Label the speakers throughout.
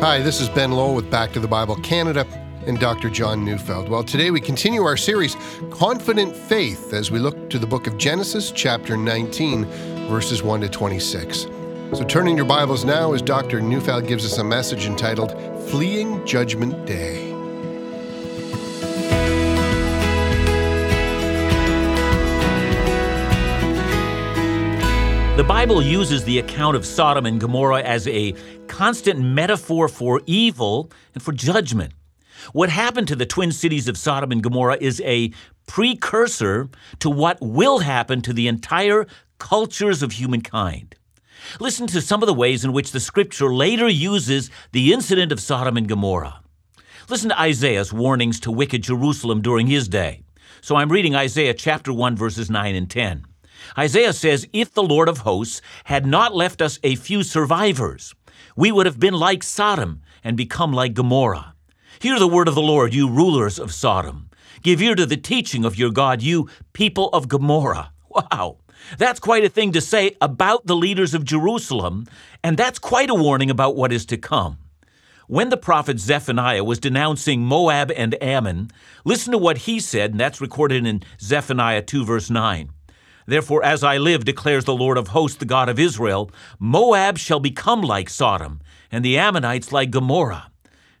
Speaker 1: Hi, this is Ben Lowe with Back to the Bible Canada and Dr. John Neufeld. Well, today we continue our series, Confident Faith, as we look to the book of Genesis, chapter 19, verses 1 to 26. So turn in your Bibles now as Dr. Neufeld gives us a message entitled Fleeing Judgment Day.
Speaker 2: The Bible uses the account of Sodom and Gomorrah as a constant metaphor for evil and for judgment. What happened to the twin cities of Sodom and Gomorrah is a precursor to what will happen to the entire cultures of humankind. Listen to some of the ways in which the scripture later uses the incident of Sodom and Gomorrah. Listen to Isaiah's warnings to wicked Jerusalem during his day. So I'm reading Isaiah chapter 1 verses 9 and 10. Isaiah says, If the Lord of hosts had not left us a few survivors, we would have been like Sodom and become like Gomorrah. Hear the word of the Lord, you rulers of Sodom. Give ear to the teaching of your God, you people of Gomorrah. Wow. That's quite a thing to say about the leaders of Jerusalem, and that's quite a warning about what is to come. When the prophet Zephaniah was denouncing Moab and Ammon, listen to what he said, and that's recorded in Zephaniah 2, verse 9. Therefore, as I live, declares the Lord of hosts, the God of Israel, Moab shall become like Sodom, and the Ammonites like Gomorrah.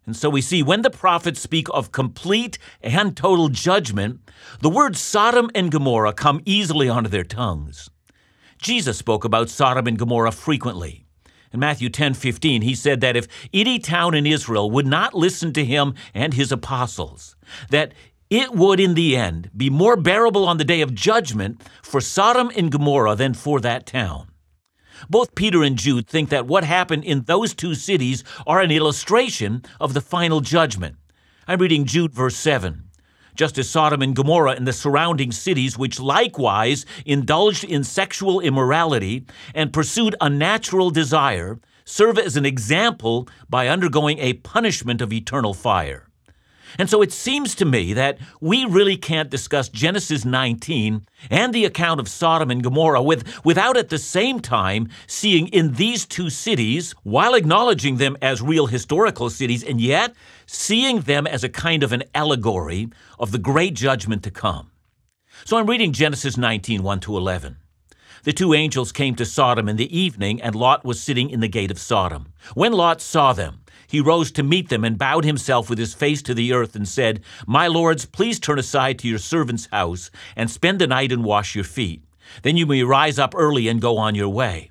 Speaker 2: And so we see when the prophets speak of complete and total judgment, the words Sodom and Gomorrah come easily onto their tongues. Jesus spoke about Sodom and Gomorrah frequently. In Matthew 10 15, he said that if any town in Israel would not listen to him and his apostles, that it would in the end be more bearable on the day of judgment for Sodom and Gomorrah than for that town. Both Peter and Jude think that what happened in those two cities are an illustration of the final judgment. I'm reading Jude verse 7. Just as Sodom and Gomorrah and the surrounding cities, which likewise indulged in sexual immorality and pursued unnatural desire, serve as an example by undergoing a punishment of eternal fire. And so it seems to me that we really can't discuss Genesis 19 and the account of Sodom and Gomorrah with, without at the same time seeing in these two cities, while acknowledging them as real historical cities, and yet seeing them as a kind of an allegory of the great judgment to come. So I'm reading Genesis 19 1 to 11. The two angels came to Sodom in the evening, and Lot was sitting in the gate of Sodom. When Lot saw them, he rose to meet them and bowed himself with his face to the earth and said, My lords, please turn aside to your servant's house and spend the night and wash your feet. Then you may rise up early and go on your way.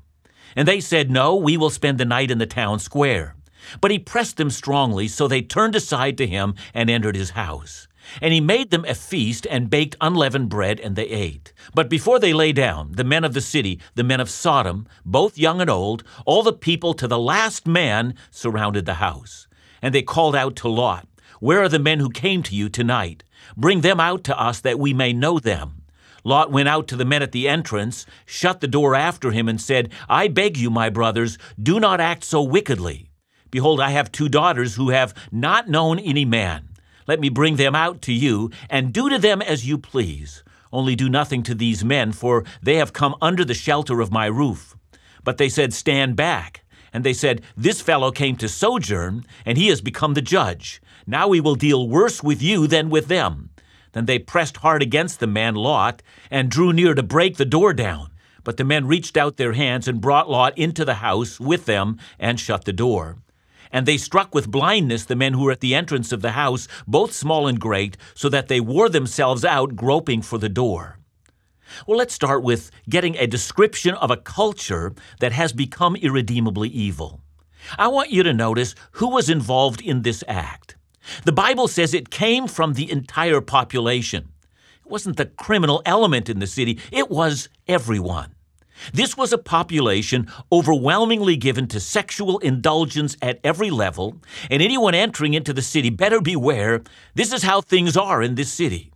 Speaker 2: And they said, No, we will spend the night in the town square. But he pressed them strongly, so they turned aside to him and entered his house. And he made them a feast and baked unleavened bread, and they ate. But before they lay down, the men of the city, the men of Sodom, both young and old, all the people to the last man, surrounded the house. And they called out to Lot, Where are the men who came to you tonight? Bring them out to us that we may know them. Lot went out to the men at the entrance, shut the door after him, and said, I beg you, my brothers, do not act so wickedly. Behold, I have two daughters who have not known any man. Let me bring them out to you, and do to them as you please. Only do nothing to these men, for they have come under the shelter of my roof. But they said, Stand back. And they said, This fellow came to sojourn, and he has become the judge. Now we will deal worse with you than with them. Then they pressed hard against the man Lot, and drew near to break the door down. But the men reached out their hands and brought Lot into the house with them, and shut the door. And they struck with blindness the men who were at the entrance of the house, both small and great, so that they wore themselves out groping for the door. Well, let's start with getting a description of a culture that has become irredeemably evil. I want you to notice who was involved in this act. The Bible says it came from the entire population. It wasn't the criminal element in the city, it was everyone. This was a population overwhelmingly given to sexual indulgence at every level, and anyone entering into the city better beware this is how things are in this city.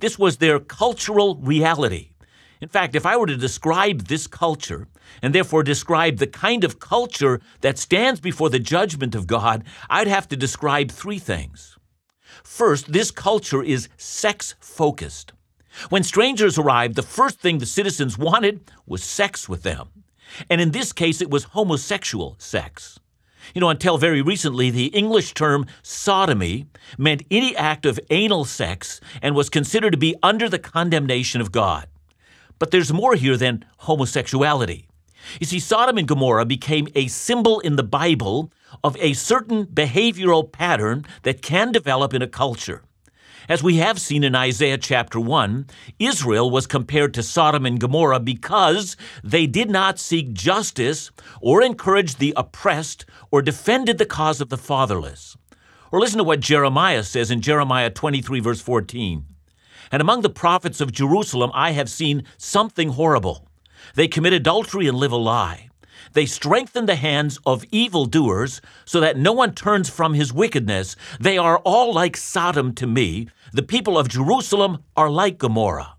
Speaker 2: This was their cultural reality. In fact, if I were to describe this culture, and therefore describe the kind of culture that stands before the judgment of God, I'd have to describe three things. First, this culture is sex focused. When strangers arrived, the first thing the citizens wanted was sex with them. And in this case, it was homosexual sex. You know, until very recently, the English term sodomy meant any act of anal sex and was considered to be under the condemnation of God. But there's more here than homosexuality. You see, Sodom and Gomorrah became a symbol in the Bible of a certain behavioral pattern that can develop in a culture. As we have seen in Isaiah chapter 1, Israel was compared to Sodom and Gomorrah because they did not seek justice or encourage the oppressed or defended the cause of the fatherless. Or listen to what Jeremiah says in Jeremiah 23, verse 14. And among the prophets of Jerusalem, I have seen something horrible. They commit adultery and live a lie. They strengthen the hands of evildoers so that no one turns from his wickedness. They are all like Sodom to me. The people of Jerusalem are like Gomorrah.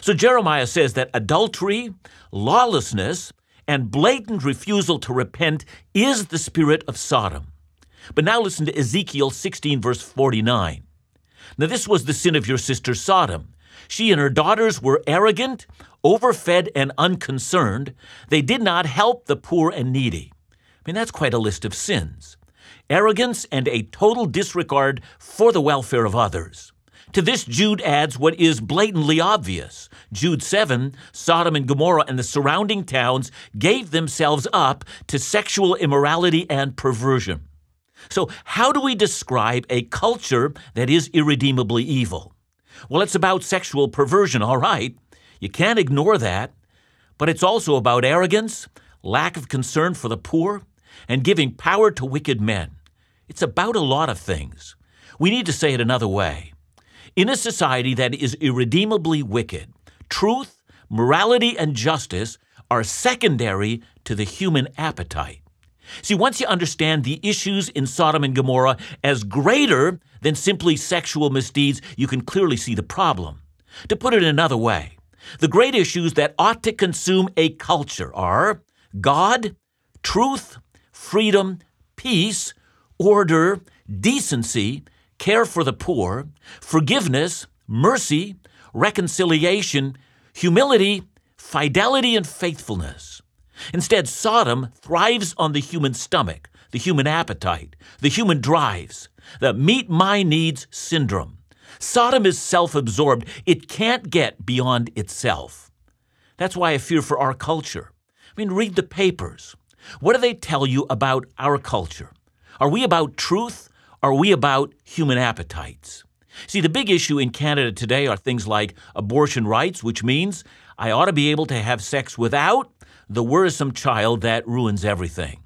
Speaker 2: So Jeremiah says that adultery, lawlessness, and blatant refusal to repent is the spirit of Sodom. But now listen to Ezekiel 16, verse 49. Now, this was the sin of your sister Sodom. She and her daughters were arrogant, overfed, and unconcerned. They did not help the poor and needy. I mean, that's quite a list of sins arrogance and a total disregard for the welfare of others. To this, Jude adds what is blatantly obvious. Jude 7 Sodom and Gomorrah and the surrounding towns gave themselves up to sexual immorality and perversion. So, how do we describe a culture that is irredeemably evil? Well, it's about sexual perversion, all right. You can't ignore that. But it's also about arrogance, lack of concern for the poor, and giving power to wicked men. It's about a lot of things. We need to say it another way. In a society that is irredeemably wicked, truth, morality, and justice are secondary to the human appetite. See, once you understand the issues in Sodom and Gomorrah as greater than simply sexual misdeeds, you can clearly see the problem. To put it another way, the great issues that ought to consume a culture are God, truth, freedom, peace, order, decency, care for the poor, forgiveness, mercy, reconciliation, humility, fidelity, and faithfulness. Instead, Sodom thrives on the human stomach, the human appetite, the human drives, the meet my needs syndrome. Sodom is self absorbed, it can't get beyond itself. That's why I fear for our culture. I mean, read the papers. What do they tell you about our culture? Are we about truth? Are we about human appetites? See, the big issue in Canada today are things like abortion rights, which means I ought to be able to have sex without the worrisome child that ruins everything.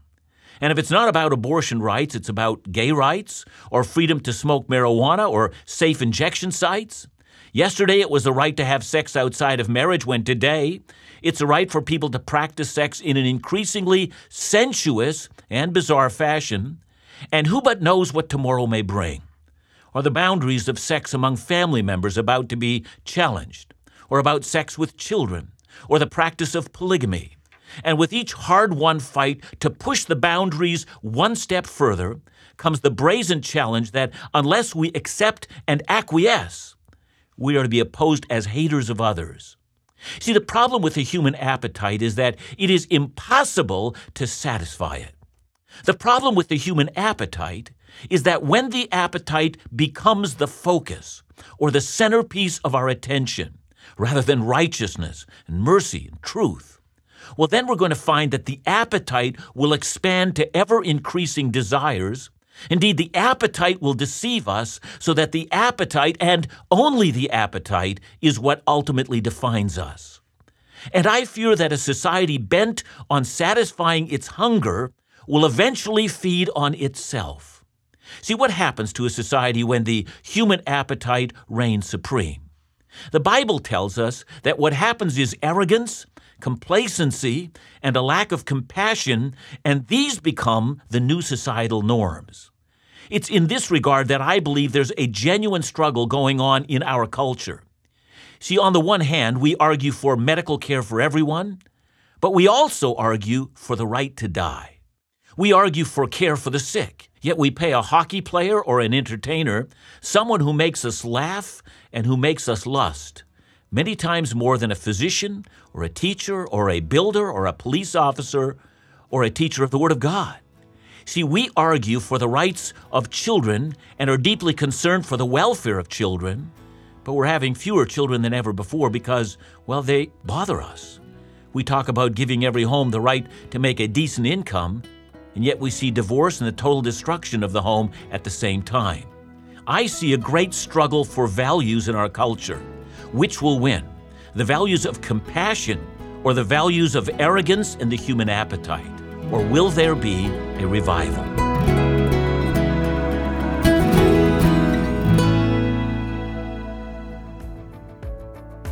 Speaker 2: And if it's not about abortion rights, it's about gay rights, or freedom to smoke marijuana, or safe injection sites. Yesterday it was the right to have sex outside of marriage, when today it's a right for people to practice sex in an increasingly sensuous and bizarre fashion. And who but knows what tomorrow may bring? Are the boundaries of sex among family members about to be challenged? Or about sex with children? Or the practice of polygamy? And with each hard won fight to push the boundaries one step further comes the brazen challenge that unless we accept and acquiesce, we are to be opposed as haters of others. See, the problem with the human appetite is that it is impossible to satisfy it. The problem with the human appetite is that when the appetite becomes the focus or the centerpiece of our attention, rather than righteousness and mercy and truth, well, then we're going to find that the appetite will expand to ever increasing desires. Indeed, the appetite will deceive us so that the appetite, and only the appetite, is what ultimately defines us. And I fear that a society bent on satisfying its hunger will eventually feed on itself. See what happens to a society when the human appetite reigns supreme. The Bible tells us that what happens is arrogance complacency, and a lack of compassion, and these become the new societal norms. It's in this regard that I believe there's a genuine struggle going on in our culture. See, on the one hand, we argue for medical care for everyone, but we also argue for the right to die. We argue for care for the sick, yet we pay a hockey player or an entertainer, someone who makes us laugh and who makes us lust many times more than a physician or a teacher or a builder or a police officer or a teacher of the Word of God. See, we argue for the rights of children and are deeply concerned for the welfare of children, but we're having fewer children than ever before because, well, they bother us. We talk about giving every home the right to make a decent income, and yet we see divorce and the total destruction of the home at the same time. I see a great struggle for values in our culture. Which will win? The values of compassion or the values of arrogance and the human appetite? Or will there be a revival?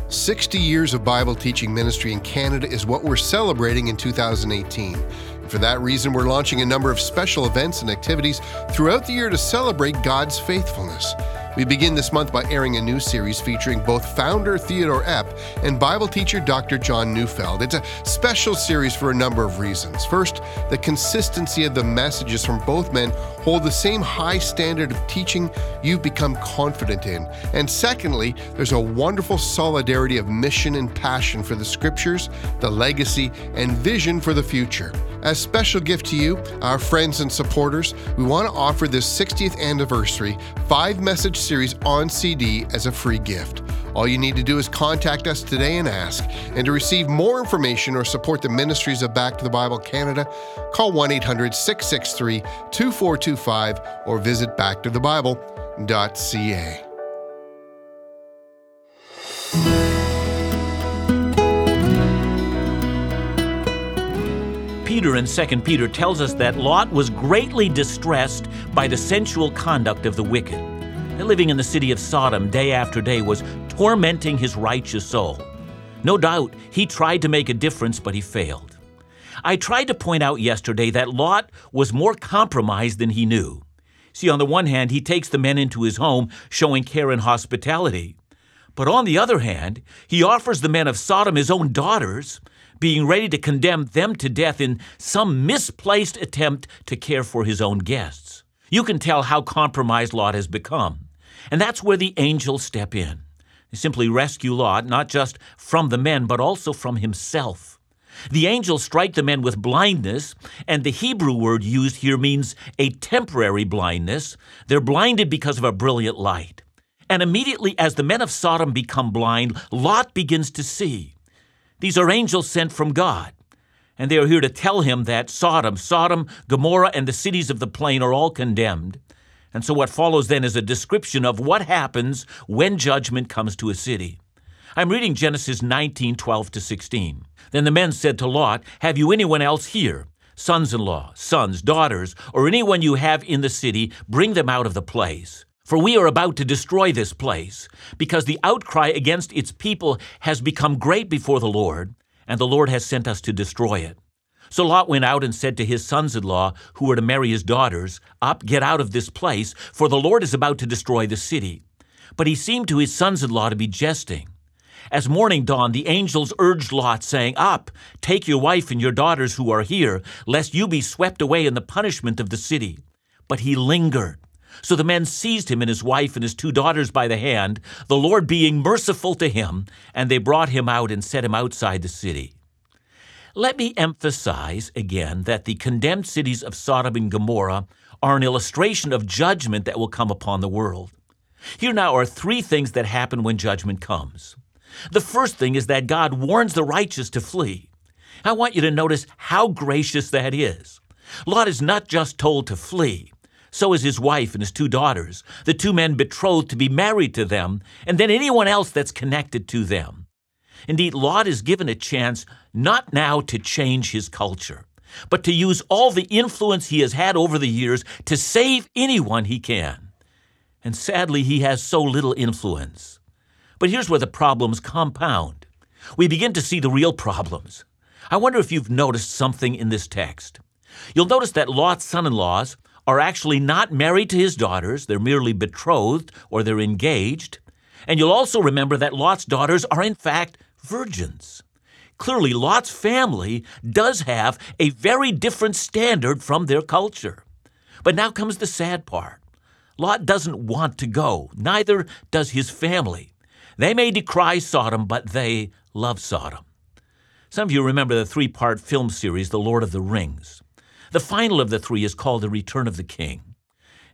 Speaker 1: Sixty years of Bible teaching ministry in Canada is what we're celebrating in 2018. and For that reason, we're launching a number of special events and activities throughout the year to celebrate God's faithfulness. We begin this month by airing a new series featuring both founder Theodore Epp and Bible teacher Dr. John Neufeld. It's a special series for a number of reasons. First, the consistency of the messages from both men hold the same high standard of teaching you've become confident in. And secondly, there's a wonderful solidarity of mission and passion for the scriptures, the legacy, and vision for the future. As special gift to you, our friends and supporters, we want to offer this 60th anniversary five message series on CD as a free gift. All you need to do is contact us today and ask. And to receive more information or support the ministries of Back to the Bible Canada, call 1 800 663 2425 or visit backtothebible.ca.
Speaker 2: Peter in 2 Peter tells us that Lot was greatly distressed by the sensual conduct of the wicked living in the city of Sodom day after day was tormenting his righteous soul. No doubt he tried to make a difference, but he failed. I tried to point out yesterday that Lot was more compromised than he knew. See, on the one hand, he takes the men into his home, showing care and hospitality. But on the other hand, he offers the men of Sodom his own daughters, being ready to condemn them to death in some misplaced attempt to care for his own guests. You can tell how compromised Lot has become. And that's where the angels step in. They simply rescue Lot, not just from the men, but also from himself. The angels strike the men with blindness, and the Hebrew word used here means a temporary blindness. They're blinded because of a brilliant light. And immediately as the men of Sodom become blind, Lot begins to see. These are angels sent from God, and they are here to tell him that Sodom, Sodom, Gomorrah, and the cities of the plain are all condemned. And so what follows then is a description of what happens when judgment comes to a city. I'm reading Genesis 19, 12 to 16. Then the men said to Lot, Have you anyone else here? Sons in law, sons, daughters, or anyone you have in the city, bring them out of the place. For we are about to destroy this place, because the outcry against its people has become great before the Lord, and the Lord has sent us to destroy it. So Lot went out and said to his sons in law, who were to marry his daughters, Up, get out of this place, for the Lord is about to destroy the city. But he seemed to his sons in law to be jesting. As morning dawned, the angels urged Lot, saying, Up, take your wife and your daughters who are here, lest you be swept away in the punishment of the city. But he lingered. So the men seized him and his wife and his two daughters by the hand, the Lord being merciful to him, and they brought him out and set him outside the city. Let me emphasize again that the condemned cities of Sodom and Gomorrah are an illustration of judgment that will come upon the world. Here now are three things that happen when judgment comes. The first thing is that God warns the righteous to flee. I want you to notice how gracious that is. Lot is not just told to flee, so is his wife and his two daughters, the two men betrothed to be married to them, and then anyone else that's connected to them. Indeed, Lot is given a chance not now to change his culture, but to use all the influence he has had over the years to save anyone he can. And sadly, he has so little influence. But here's where the problems compound. We begin to see the real problems. I wonder if you've noticed something in this text. You'll notice that Lot's son in laws are actually not married to his daughters, they're merely betrothed or they're engaged. And you'll also remember that Lot's daughters are, in fact, virgins. Clearly, Lot's family does have a very different standard from their culture. But now comes the sad part Lot doesn't want to go, neither does his family. They may decry Sodom, but they love Sodom. Some of you remember the three part film series, The Lord of the Rings. The final of the three is called The Return of the King.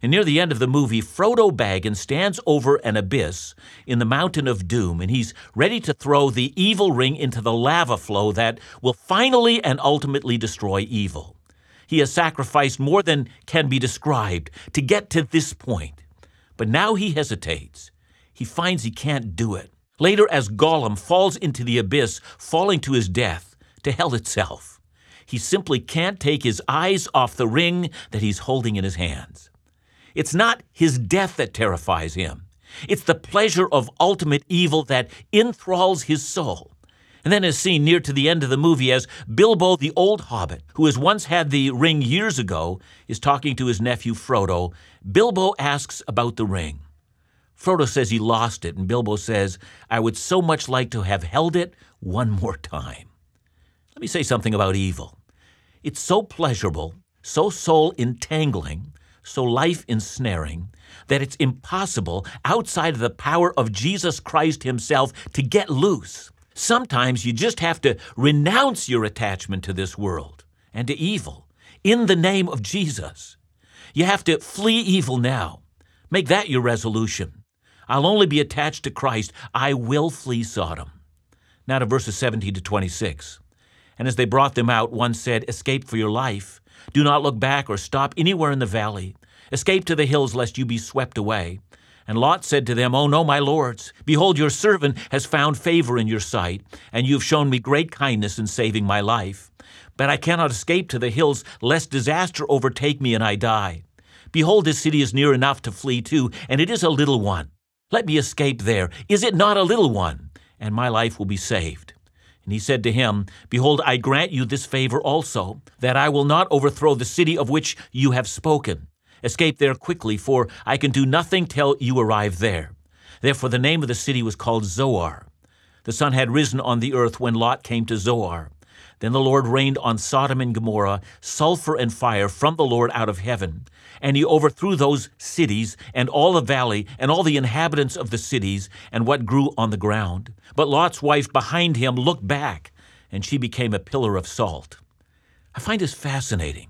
Speaker 2: And near the end of the movie, Frodo Baggins stands over an abyss in the Mountain of Doom, and he's ready to throw the evil ring into the lava flow that will finally and ultimately destroy evil. He has sacrificed more than can be described to get to this point. But now he hesitates. He finds he can't do it. Later, as Gollum falls into the abyss, falling to his death, to hell itself, he simply can't take his eyes off the ring that he's holding in his hands. It's not his death that terrifies him. It's the pleasure of ultimate evil that enthralls his soul. And then is seen near to the end of the movie as Bilbo the Old Hobbit, who has once had the ring years ago, is talking to his nephew Frodo. Bilbo asks about the ring. Frodo says he lost it, and Bilbo says, I would so much like to have held it one more time. Let me say something about evil. It's so pleasurable, so soul entangling, so life ensnaring that it's impossible outside of the power of Jesus Christ Himself to get loose. Sometimes you just have to renounce your attachment to this world and to evil in the name of Jesus. You have to flee evil now. Make that your resolution. I'll only be attached to Christ. I will flee Sodom. Now to verses 17 to 26. And as they brought them out, one said, Escape for your life. Do not look back or stop anywhere in the valley. Escape to the hills, lest you be swept away. And Lot said to them, Oh, no, my lords. Behold, your servant has found favor in your sight, and you have shown me great kindness in saving my life. But I cannot escape to the hills, lest disaster overtake me and I die. Behold, this city is near enough to flee to, and it is a little one. Let me escape there. Is it not a little one? And my life will be saved. And he said to him, Behold, I grant you this favor also, that I will not overthrow the city of which you have spoken. Escape there quickly, for I can do nothing till you arrive there. Therefore, the name of the city was called Zoar. The sun had risen on the earth when Lot came to Zoar. Then the Lord rained on Sodom and Gomorrah sulfur and fire from the Lord out of heaven. And he overthrew those cities, and all the valley, and all the inhabitants of the cities, and what grew on the ground. But Lot's wife behind him looked back, and she became a pillar of salt. I find this fascinating.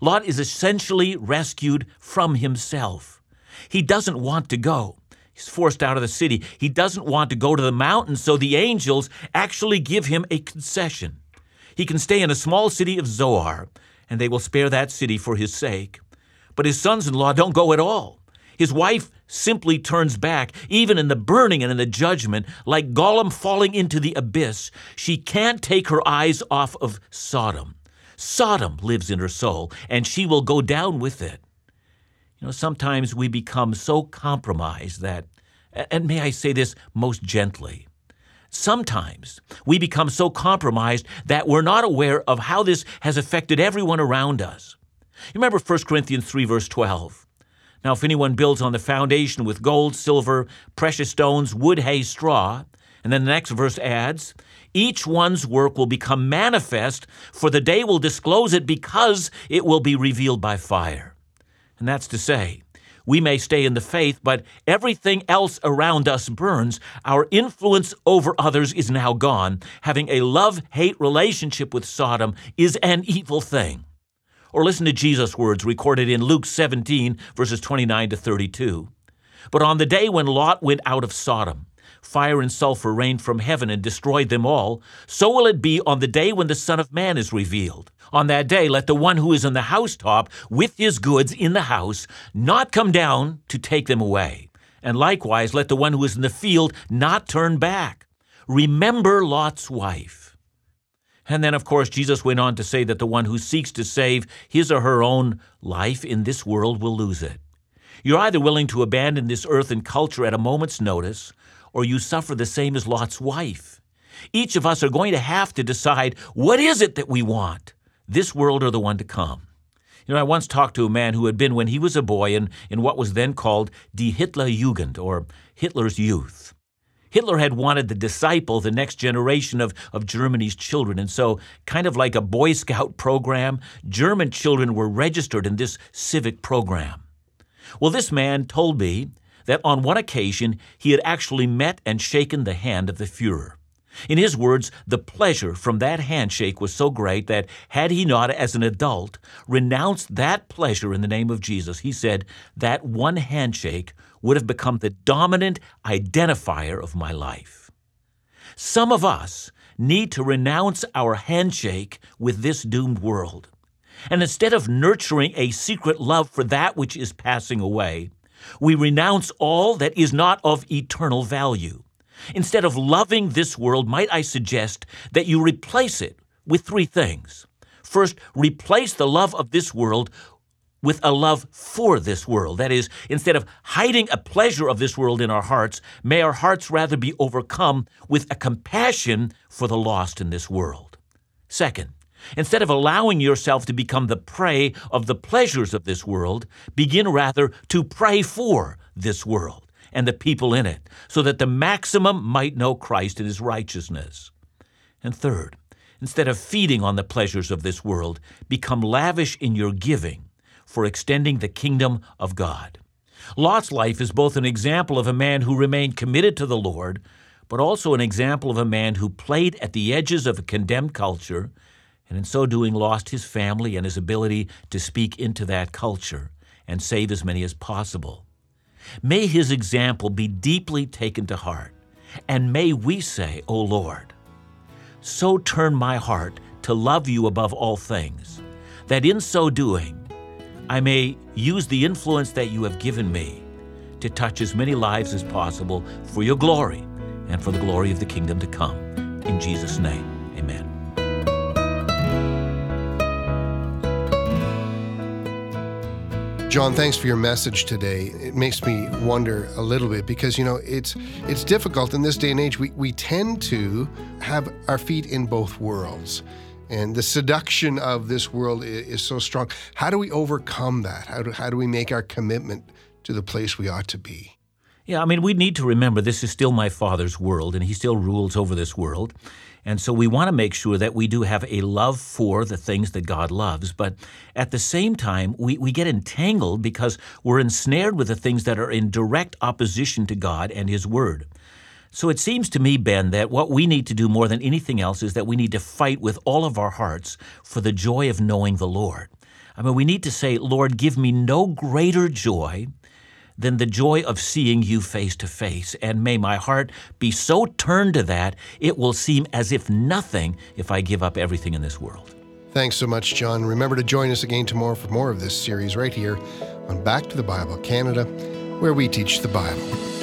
Speaker 2: Lot is essentially rescued from himself. He doesn't want to go. He's forced out of the city. He doesn't want to go to the mountains, so the angels actually give him a concession. He can stay in a small city of Zoar, and they will spare that city for his sake. But his sons in law don't go at all. His wife simply turns back, even in the burning and in the judgment, like Gollum falling into the abyss. She can't take her eyes off of Sodom. Sodom lives in her soul, and she will go down with it. You know, sometimes we become so compromised that, and may I say this most gently, sometimes we become so compromised that we're not aware of how this has affected everyone around us. You remember 1 Corinthians 3, verse 12. Now, if anyone builds on the foundation with gold, silver, precious stones, wood, hay, straw, and then the next verse adds, each one's work will become manifest, for the day will disclose it because it will be revealed by fire. And that's to say, we may stay in the faith, but everything else around us burns. Our influence over others is now gone. Having a love hate relationship with Sodom is an evil thing. Or listen to Jesus' words recorded in Luke 17, verses 29 to 32. But on the day when Lot went out of Sodom, fire and sulfur rained from heaven and destroyed them all, so will it be on the day when the Son of Man is revealed. On that day, let the one who is on the housetop with his goods in the house not come down to take them away. And likewise, let the one who is in the field not turn back. Remember Lot's wife. And then, of course, Jesus went on to say that the one who seeks to save his or her own life in this world will lose it. You're either willing to abandon this earth and culture at a moment's notice, or you suffer the same as Lot's wife. Each of us are going to have to decide what is it that we want, this world or the one to come. You know, I once talked to a man who had been, when he was a boy, in, in what was then called Die Hitler Jugend, or Hitler's youth. Hitler had wanted the disciple the next generation of, of Germany's children, and so, kind of like a Boy Scout program, German children were registered in this civic program. Well, this man told me that on one occasion he had actually met and shaken the hand of the Fuhrer. In his words, the pleasure from that handshake was so great that had he not, as an adult, renounced that pleasure in the name of Jesus, he said, that one handshake would have become the dominant identifier of my life. Some of us need to renounce our handshake with this doomed world. And instead of nurturing a secret love for that which is passing away, we renounce all that is not of eternal value. Instead of loving this world, might I suggest that you replace it with three things. First, replace the love of this world with a love for this world. That is, instead of hiding a pleasure of this world in our hearts, may our hearts rather be overcome with a compassion for the lost in this world. Second, instead of allowing yourself to become the prey of the pleasures of this world, begin rather to pray for this world and the people in it, so that the maximum might know Christ and his righteousness. And third, instead of feeding on the pleasures of this world, become lavish in your giving for extending the kingdom of God. Lot's life is both an example of a man who remained committed to the Lord, but also an example of a man who played at the edges of a condemned culture and in so doing lost his family and his ability to speak into that culture and save as many as possible. May his example be deeply taken to heart, and may we say, O Lord, so turn my heart to love you above all things, that in so doing, I may use the influence that you have given me to touch as many lives as possible for your glory and for the glory of the kingdom to come. In Jesus' name, amen.
Speaker 1: John, thanks for your message today. It makes me wonder a little bit because you know it's it's difficult in this day and age. We we tend to have our feet in both worlds. And the seduction of this world is, is so strong. How do we overcome that? How do, how do we make our commitment to the place we ought to be?
Speaker 2: Yeah, I mean, we need to remember this is still my Father's world, and He still rules over this world. And so we want to make sure that we do have a love for the things that God loves. But at the same time, we, we get entangled because we're ensnared with the things that are in direct opposition to God and His Word. So it seems to me, Ben, that what we need to do more than anything else is that we need to fight with all of our hearts for the joy of knowing the Lord. I mean, we need to say, Lord, give me no greater joy than the joy of seeing you face to face. And may my heart be so turned to that, it will seem as if nothing if I give up everything in this world.
Speaker 1: Thanks so much, John. Remember to join us again tomorrow for more of this series right here on Back to the Bible Canada, where we teach the Bible.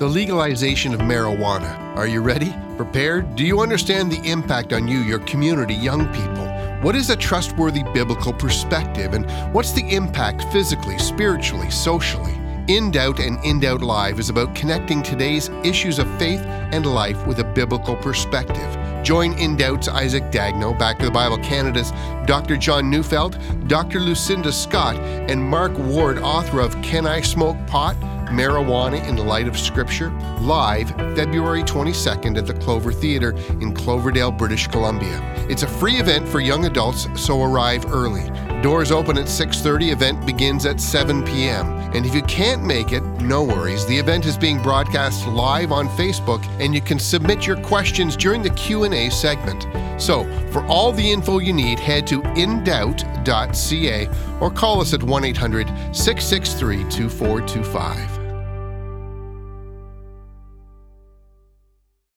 Speaker 1: The legalization of marijuana. Are you ready? Prepared? Do you understand the impact on you, your community, young people? What is a trustworthy biblical perspective, and what's the impact physically, spiritually, socially? In Doubt and In Doubt Live is about connecting today's issues of faith and life with a biblical perspective. Join In Doubt's Isaac Dagno, Back to the Bible Canada's Dr. John Neufeld, Dr. Lucinda Scott, and Mark Ward, author of Can I Smoke Pot? Marijuana in the Light of Scripture, live February 22nd at the Clova Theatre in Cloverdale, British Columbia. It's a free event for young adults, so arrive early. Doors open at 6:30, event begins at 7 p.m. And if you can't make it, no worries. The event is being broadcast live on Facebook and you can submit your questions during the Q&A segment. So, for all the info you need, head to indoubt.ca or call us at 1 800 663 2425.